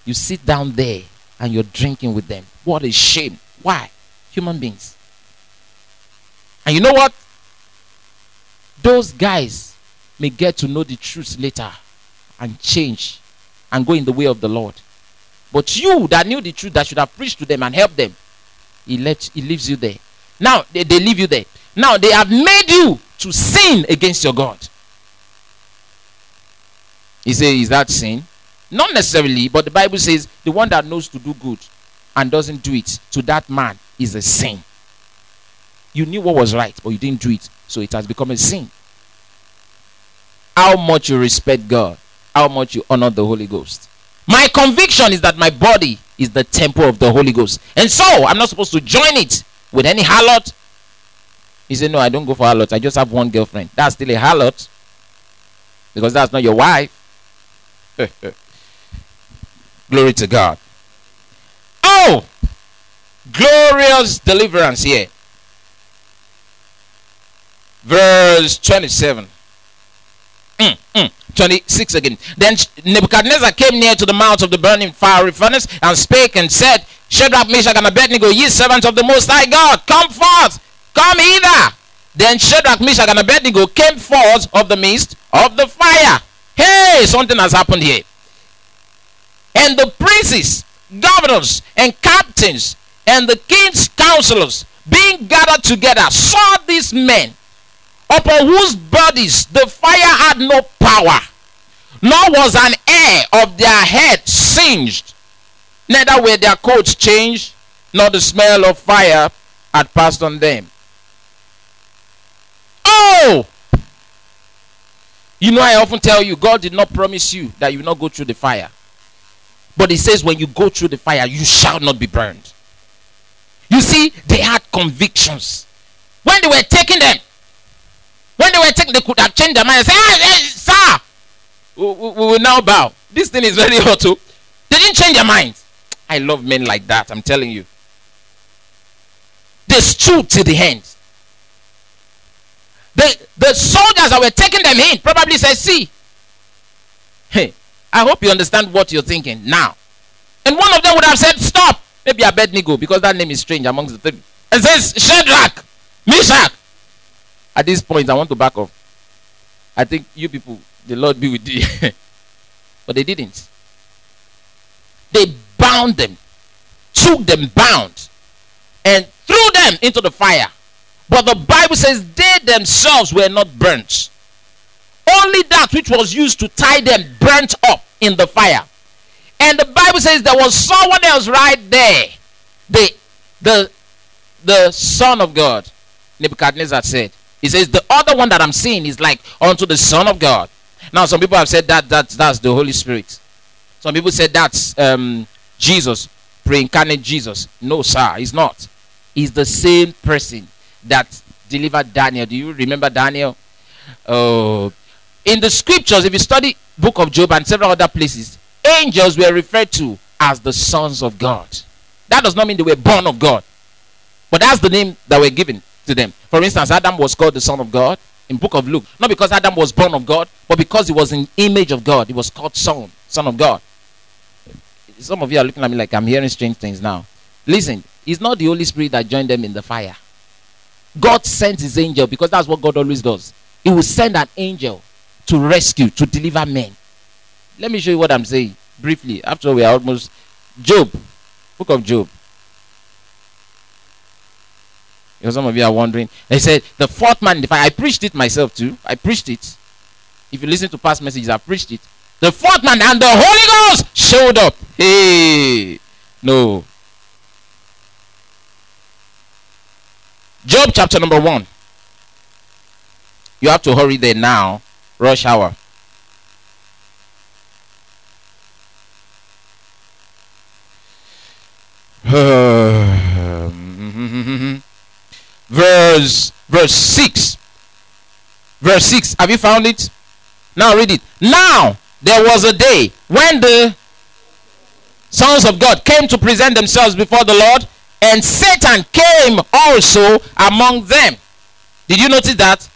you sit down there and you're drinking with them. What a shame. Why? Human beings. And you know what? Those guys may get to know the truth later and change and go in the way of the Lord. But you that knew the truth that should have preached to them and helped them, he left he leaves you there. Now they, they leave you there. Now they have made you to sin against your God. He says, Is that sin? Not necessarily, but the Bible says the one that knows to do good and doesn't do it to that man is a sin. You knew what was right, but you didn't do it. So it has become a sin. How much you respect God, how much you honor the Holy Ghost. My conviction is that my body is the temple of the Holy Ghost. And so I'm not supposed to join it with any harlot. He said, No, I don't go for harlot. I just have one girlfriend. That's still a harlot. Because that's not your wife. Glory to God. Oh! Glorious deliverance here verse 27. Mm, mm, 26 again. Then Nebuchadnezzar came near to the mouth of the burning fiery furnace and spake and said, Shadrach, Meshach, and Abednego, ye servants of the Most High God, come forth, come hither. Then Shadrach, Meshach, and Abednego came forth of the midst of the fire. Hey, something has happened here. And the princes, governors, and captains, and the king's counselors, being gathered together, saw these men upon whose bodies the fire had no power, nor was an hair of their head singed, neither were their coats changed, nor the smell of fire had passed on them. Oh! You know, I often tell you, God did not promise you that you will not go through the fire. But He says, when you go through the fire, you shall not be burned. You see, they had convictions. When they were taking them, when they were taking, they could have changed their mind and say, hey, hey, sir, we, we, we, will now bow. This thing is very hot too. They didn't change their minds. I love men like that, I'm telling you. They stood to the end. The, the soldiers that were taking them in probably said, see, hey, I hope you understand what you're thinking now. And one of them would have said, stop. Maybe Abednego, because that name is strange amongst the three. And says, Shadrach, Meshach, at this point, I want to back off. I think you people, the Lord be with you. but they didn't. they bound them, took them bound, and threw them into the fire. But the Bible says they themselves were not burnt. Only that which was used to tie them burnt up in the fire. And the Bible says there was someone else right there. The the the Son of God. Nebuchadnezzar said. He says the other one that I'm seeing is like unto the Son of God. Now some people have said that that that's the Holy Spirit. Some people said that's um, Jesus, pre-incarnate Jesus. No, sir, he's not. He's the same person that delivered Daniel. Do you remember Daniel? Oh, in the scriptures, if you study Book of Job and several other places, angels were referred to as the sons of God. That does not mean they were born of God, but that's the name that were given to them. For instance, Adam was called the son of God in Book of Luke, not because Adam was born of God, but because he was in image of God. He was called son, son of God. Some of you are looking at me like I'm hearing strange things now. Listen, it's not the Holy Spirit that joined them in the fire. God sent his angel because that's what God always does. He will send an angel to rescue, to deliver men. Let me show you what I'm saying briefly. After we are almost Job, book of Job. Because some of you are wondering. They said the fourth man in the fire. I preached it myself too. I preached it. If you listen to past messages, I preached it. The fourth man and the Holy Ghost showed up. Hey, no. Job chapter number one. You have to hurry there now. Rush hour. Hmm, hmm, hmm, verse verse 6 verse 6 have you found it now read it now there was a day when the sons of God came to present themselves before the Lord, and Satan came also among them. Did you notice that?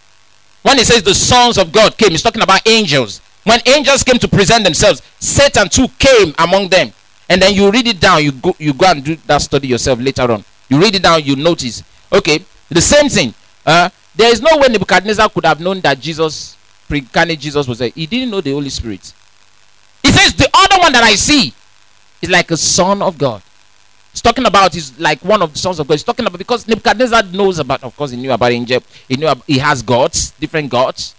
When he says the sons of God came, he's talking about angels. When angels came to present themselves, Satan too came among them. And then you read it down, you go you go and do that study yourself later on. You read it down, you notice. Okay, the same thing. Uh, there is no way Nebuchadnezzar could have known that Jesus pre-incarnate Jesus was there. He didn't know the Holy Spirit. He says the other one that I see is like a son of God. He's talking about is like one of the sons of God. He's talking about because Nebuchadnezzar knows about, of course, he knew about angel. He knew he has gods, different gods.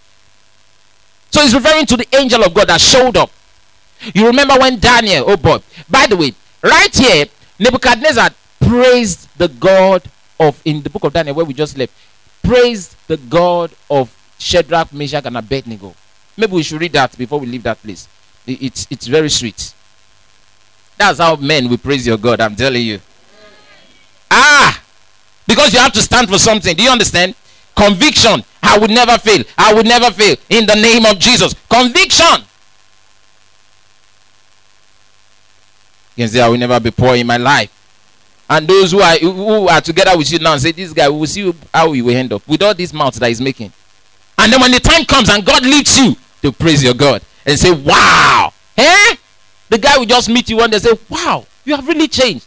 So he's referring to the angel of God that showed up. You remember when Daniel, oh boy. By the way, right here, Nebuchadnezzar praised the God of in the book of Daniel where we just left. Praised the God of Shadrach, Meshach, and Abednego. Maybe we should read that before we leave that place. It's, it's very sweet. That's how men will praise your God, I'm telling you. Ah! Because you have to stand for something. Do you understand? Conviction. I would never fail. I would never fail. In the name of Jesus. Conviction. You can say, I will never be poor in my life. And those who are who are together with you now say, This guy, we will see how he will end up with all this mouth that he's making. And then when the time comes and God leads you to praise your God and say, Wow, eh? The guy will just meet you one day and say, Wow, you have really changed.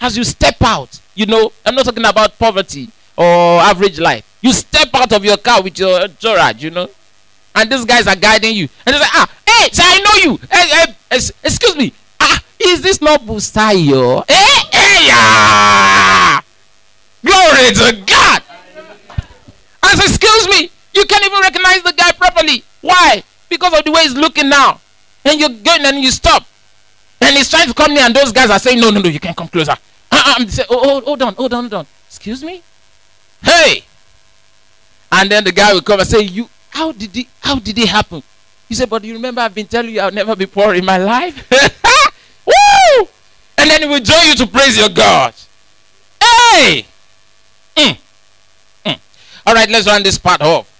As you step out, you know, I'm not talking about poverty or average life. You step out of your car with your entourage, you know, and these guys are guiding you. And they say, Ah, hey, I know you. Hey, hey, excuse me. Ah, is this not Busayo? Hey, Glory to God. I say, excuse me. You can't even recognize the guy properly. Why? Because of the way he's looking now. And you're going and you stop. And he's trying to come near, and those guys are saying, No, no, no, you can't come closer. Uh-uh. Say, oh, oh, hold on, hold on, hold on. Excuse me? Hey! And then the guy will come and say, You how did it how did it happen? You say, But you remember I've been telling you I'll never be poor in my life? Woo! And then he will join you to praise your God. Hey! Mm. Mm. All right, let's run this part off.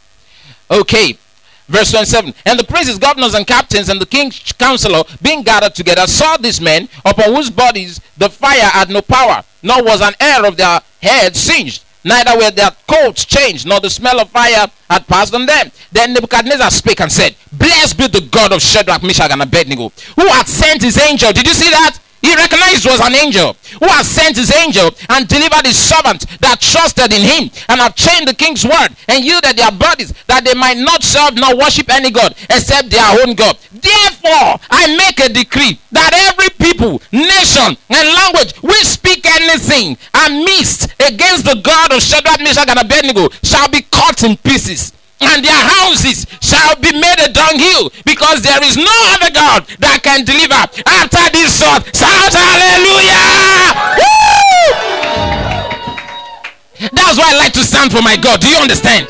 Okay. Verse 27 And the princes, governors, and captains, and the king's counselor, being gathered together, saw these men, upon whose bodies the fire had no power, nor was an hair of their head singed, neither were their coats changed, nor the smell of fire had passed on them. Then Nebuchadnezzar spake and said, Blessed be the God of Shadrach, Meshach, and Abednego, who hath sent his angel. Did you see that? He recognized was an angel who has sent his angel and delivered his servant that trusted in him and have chained the king's word and yielded their bodies that they might not serve nor worship any god except their own God. Therefore, I make a decree that every people, nation, and language which speak anything amiss against the God of Shadrach, Meshach, and Abednego shall be cut in pieces and their houses shall be made a dunghill because there is no other God that can deliver after this sort. Shout hallelujah! Woo! That's why I like to stand for my God. Do you understand?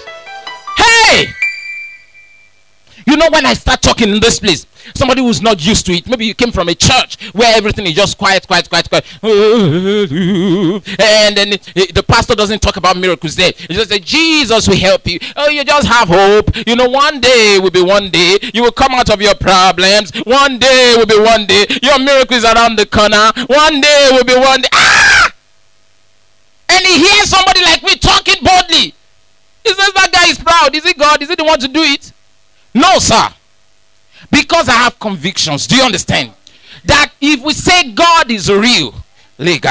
Hey! You know, when I start talking in this place, somebody who's not used to it, maybe you came from a church where everything is just quiet, quiet, quiet, quiet, and then the pastor doesn't talk about miracles there. He just say, Jesus will help you. Oh, you just have hope. You know, one day will be one day. You will come out of your problems. One day will be one day. Your miracle is around the corner. One day will be one day. Ah! And he hears somebody like me talking boldly. He says, That guy is proud. Is it God? Is it the one to do it? No, sir. Because I have convictions. Do you understand? That if we say God is real, if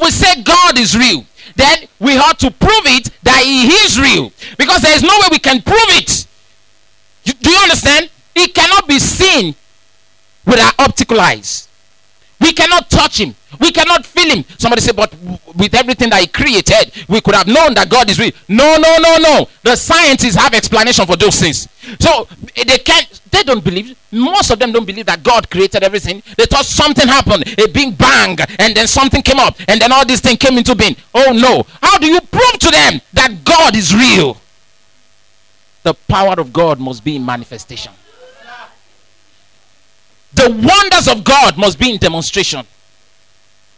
we say God is real, then we have to prove it that He is real. Because there is no way we can prove it. do you understand? It cannot be seen with our optical eyes. We cannot touch him. We cannot feel him. Somebody say, but with everything that he created, we could have known that God is real. No, no, no, no. The scientists have explanation for those things. So eh, they can't. They don't believe. Most of them don't believe that God created everything. They thought something happened, a big bang, and then something came up, and then all this thing came into being. Oh no! How do you prove to them that God is real? The power of God must be in manifestation. The wonders of God must be in demonstration.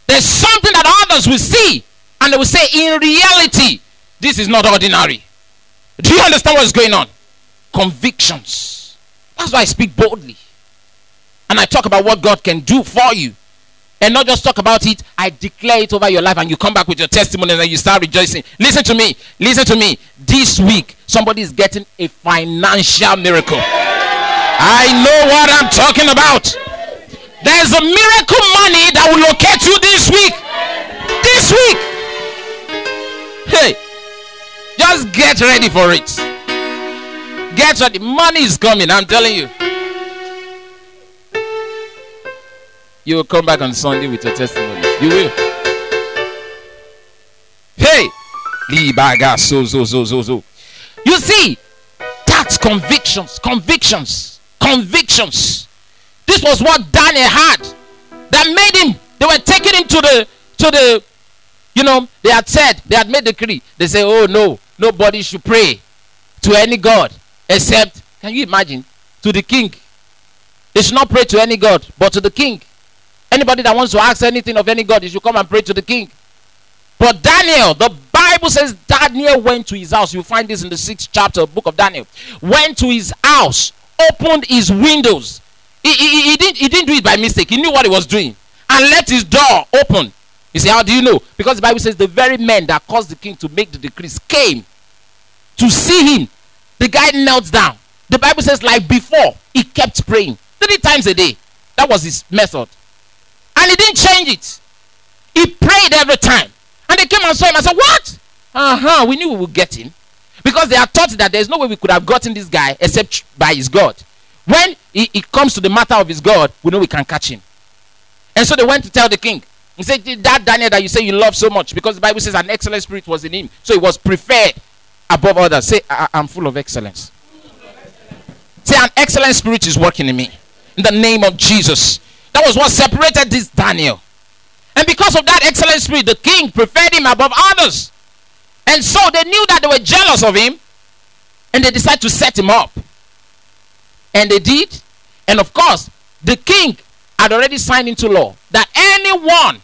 There's something that others will see and they will say, in reality, this is not ordinary. Do you understand what's going on? Convictions. That's why I speak boldly. And I talk about what God can do for you. And not just talk about it, I declare it over your life, and you come back with your testimony and you start rejoicing. Listen to me. Listen to me. This week, somebody is getting a financial miracle. I know what I'm talking about. There's a miracle money that will locate you this week. This week. Hey, just get ready for it. Get ready. Money is coming, I'm telling you. You will come back on Sunday with your testimony. You will. Hey, Libaga, so so so so so. You see, that's convictions. Convictions convictions. This was what Daniel had that made him. They were taking him to the to the, you know, they had said they had made the decree. They say, oh no, nobody should pray to any god except. Can you imagine to the king? They should not pray to any god, but to the king. Anybody that wants to ask anything of any god, you should come and pray to the king. But Daniel, the Bible says Daniel went to his house. You find this in the sixth chapter book of Daniel. Went to his house opened his windows. He, he, he, didn't, he didn't do it by mistake. He knew what he was doing. And let his door open. You say, How do you know? Because the Bible says the very men that caused the king to make the decrees came to see him. The guy knelt down. The Bible says, like before, he kept praying three times a day. That was his method. And he didn't change it. He prayed every time. And they came and saw him and said, What? Uh huh. We knew we would get him. Because they are taught that there's no way we could have gotten this guy except by his God. When it comes to the matter of his God, we know we can catch him. And so they went to tell the king. He said, That Daniel that you say you love so much, because the Bible says an excellent spirit was in him. So he was preferred above others. Say, I- am full of excellence. Say, an excellent spirit is working in me. In the name of Jesus. That was what separated this Daniel. And because of that excellent spirit, the king preferred him above others. And so they knew that they were jealous of him. And they decided to set him up. And they did. And of course, the king had already signed into law that anyone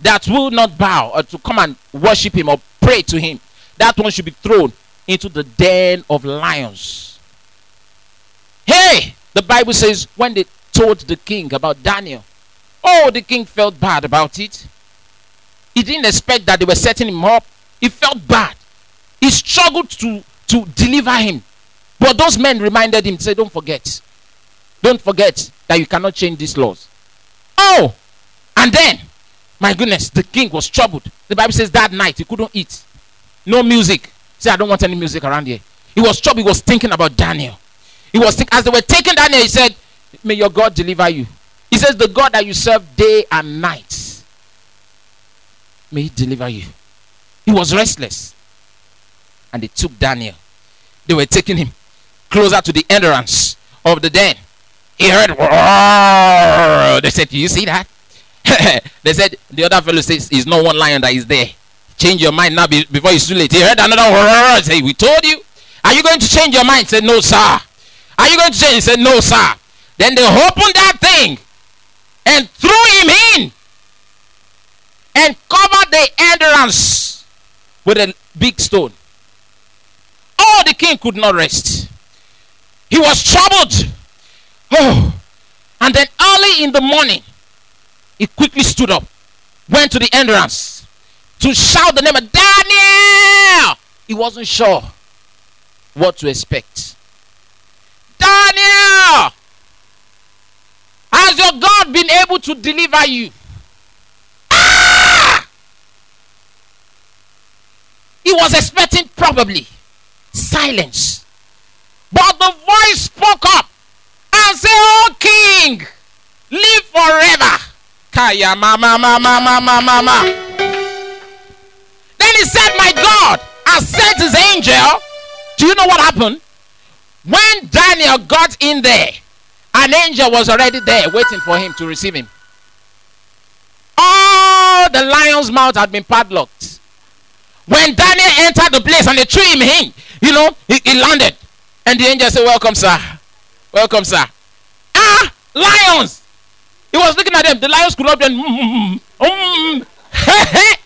that will not bow or to come and worship him or pray to him, that one should be thrown into the den of lions. Hey, the Bible says when they told the king about Daniel, oh, the king felt bad about it. He didn't expect that they were setting him up he felt bad. He struggled to, to deliver him. But those men reminded him, say, Don't forget. Don't forget that you cannot change these laws. Oh, and then, my goodness, the king was troubled. The Bible says that night he couldn't eat. No music. Say, I don't want any music around here. He was troubled. He was thinking about Daniel. He was thinking, as they were taking Daniel, he said, May your God deliver you. He says, The God that you serve day and night, may he deliver you. He was restless. And they took Daniel. They were taking him closer to the entrance of the den. He heard, Roar! they said, Do you see that? they said, The other fellow says, He's not one lion that is there. Change your mind now before it's too late. He heard another, Roar! say, We told you. Are you going to change your mind? He said, No, sir. Are you going to change? He said, No, sir. Then they opened that thing and threw him in and covered the entrance with a big stone. Oh, the king could not rest. He was troubled. Oh, and then early in the morning, he quickly stood up, went to the entrance to shout the name of Daniel. He wasn't sure what to expect. Daniel, has your God been able to deliver you? Ah! He was expecting probably silence. But the voice spoke up and said, Oh king, live forever. Kaya mama mama mama mama. Then he said, My God has sent his angel. Do you know what happened? When Daniel got in there, an angel was already there waiting for him to receive him. All the lion's mouth had been padlocked. When Daniel entered the place and they threw him in, you know, he, he landed. And the angel said, Welcome, sir. Welcome, sir. Ah, lions. He was looking at them. The lions could not be. Mm, mm, mm.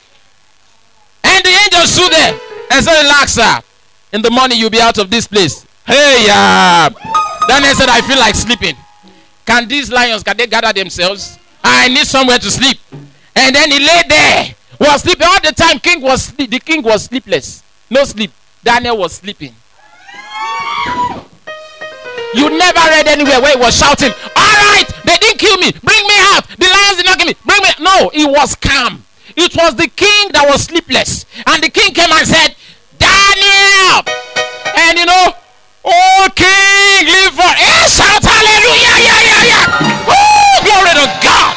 and the angel stood there and said, Relax, sir. In the morning, you'll be out of this place. Hey, uh, Daniel said, I feel like sleeping. Can these lions, can they gather themselves? I need somewhere to sleep. And then he lay there, was sleeping all the time. King was sleep. The king was sleepless, no sleep. Daniel was sleeping. You never read anywhere where he was shouting, All right, they didn't kill me. Bring me out. The lions did not kill me. Bring me. No, he was calm. It was the king that was sleepless. And the king came and said, Daniel. And you know, oh king, live for. Eh, shout hallelujah. Yeah, yeah, yeah. Oh, glory to God.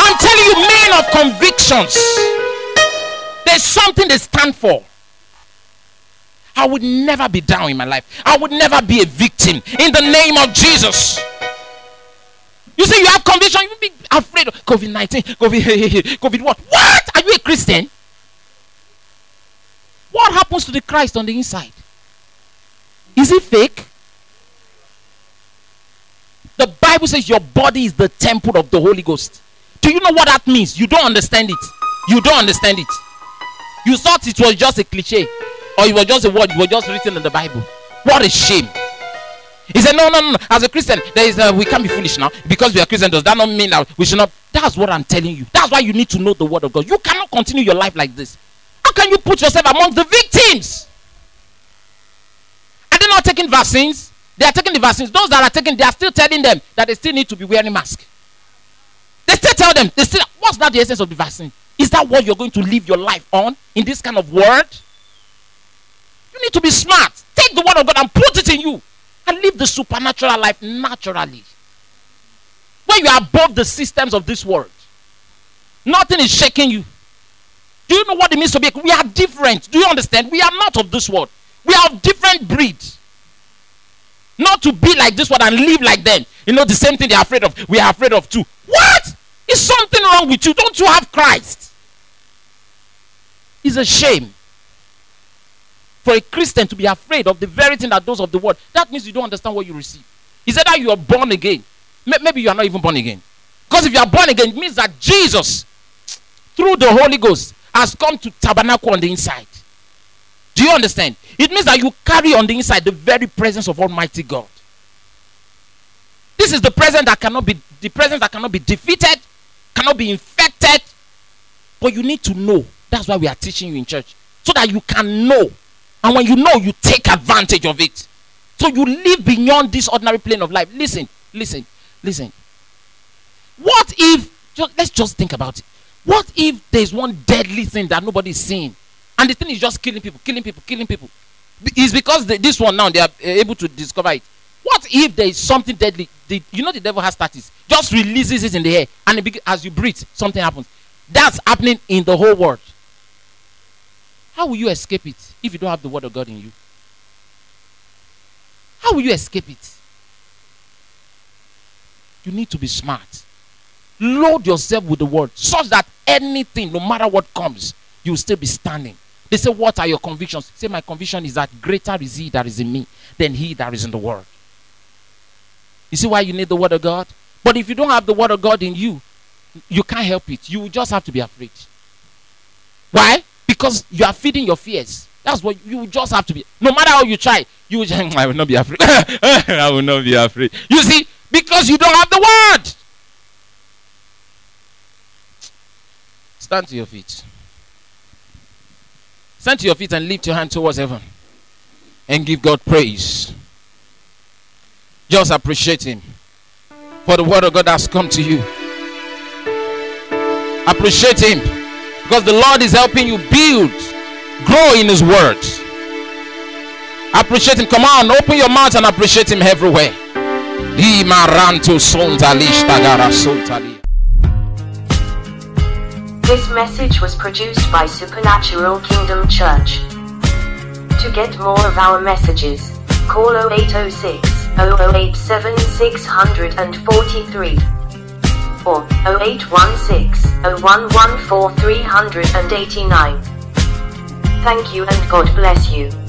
I'm telling you, men of convictions. There's something they stand for. I would never be down in my life. I would never be a victim in the name of Jesus. You say you have conviction, you be afraid of COVID 19, COVID, COVID what? What? Are you a Christian? What happens to the Christ on the inside? Is it fake? The Bible says your body is the temple of the Holy Ghost. Do you know what that means? You don't understand it. You don't understand it. You thought it was just a cliche or it was just a word, it was just written in the Bible. What a shame. He said, No, no, no. As a Christian, there is uh, we can't be foolish now because we are Christian. Does that not mean that we should not? That's what I'm telling you. That's why you need to know the word of God. You cannot continue your life like this. How can you put yourself among the victims? Are they not taking vaccines? They are taking the vaccines. Those that are taking, they are still telling them that they still need to be wearing mask. They still tell them, they still what's not the essence of the vaccine? Is that what you're going to live your life on in this kind of world? You need to be smart. Take the word of God and put it in you and live the supernatural life naturally. When you are above the systems of this world, nothing is shaking you. Do you know what it means to be? We are different. Do you understand? We are not of this world. We are of different breed. Not to be like this world and live like them. You know the same thing they are afraid of. We are afraid of too. What? Is something wrong with you? Don't you have Christ? It's a shame for a Christian to be afraid of the very thing that those of the world. That means you don't understand what you receive. Is that you are born again? Maybe you are not even born again. Because if you are born again, it means that Jesus, through the Holy Ghost, has come to tabernacle on the inside. Do you understand? It means that you carry on the inside the very presence of Almighty God. This is the presence that cannot be the presence that cannot be defeated, cannot be infected. But you need to know. That's why we are teaching you in church. So that you can know. And when you know, you take advantage of it. So you live beyond this ordinary plane of life. Listen, listen, listen. What if just, let's just think about it. What if there's one deadly thing that nobody's seeing, and the thing is just killing people, killing people, killing people? It's because the, this one now they are eh, able to discover it. What if there is something deadly? The, you know the devil has status. Just releases it in the air, and it as you breathe, something happens. That's happening in the whole world. How will you escape it if you don't have the word of God in you? How will you escape it? You need to be smart. Load yourself with the word such that anything, no matter what comes, you will still be standing. They say, What are your convictions? Say, My conviction is that greater is he that is in me than he that is in the world. You see why you need the word of God? But if you don't have the word of God in you, you can't help it. You will just have to be afraid. Why? Because you are feeding your fears. That's what you just have to be. No matter how you try, you will just, I will not be afraid. I will not be afraid. You see, because you don't have the word. Stand to your feet. Stand to your feet and lift your hand towards heaven and give God praise. Just appreciate Him for the word of God has come to you. Appreciate Him because the Lord is helping you build, grow in His word. Appreciate Him. Come on, open your mouth and appreciate Him everywhere. This message was produced by Supernatural Kingdom Church. To get more of our messages, call 0806 0087 643 or 0816 0114 389. Thank you and God bless you.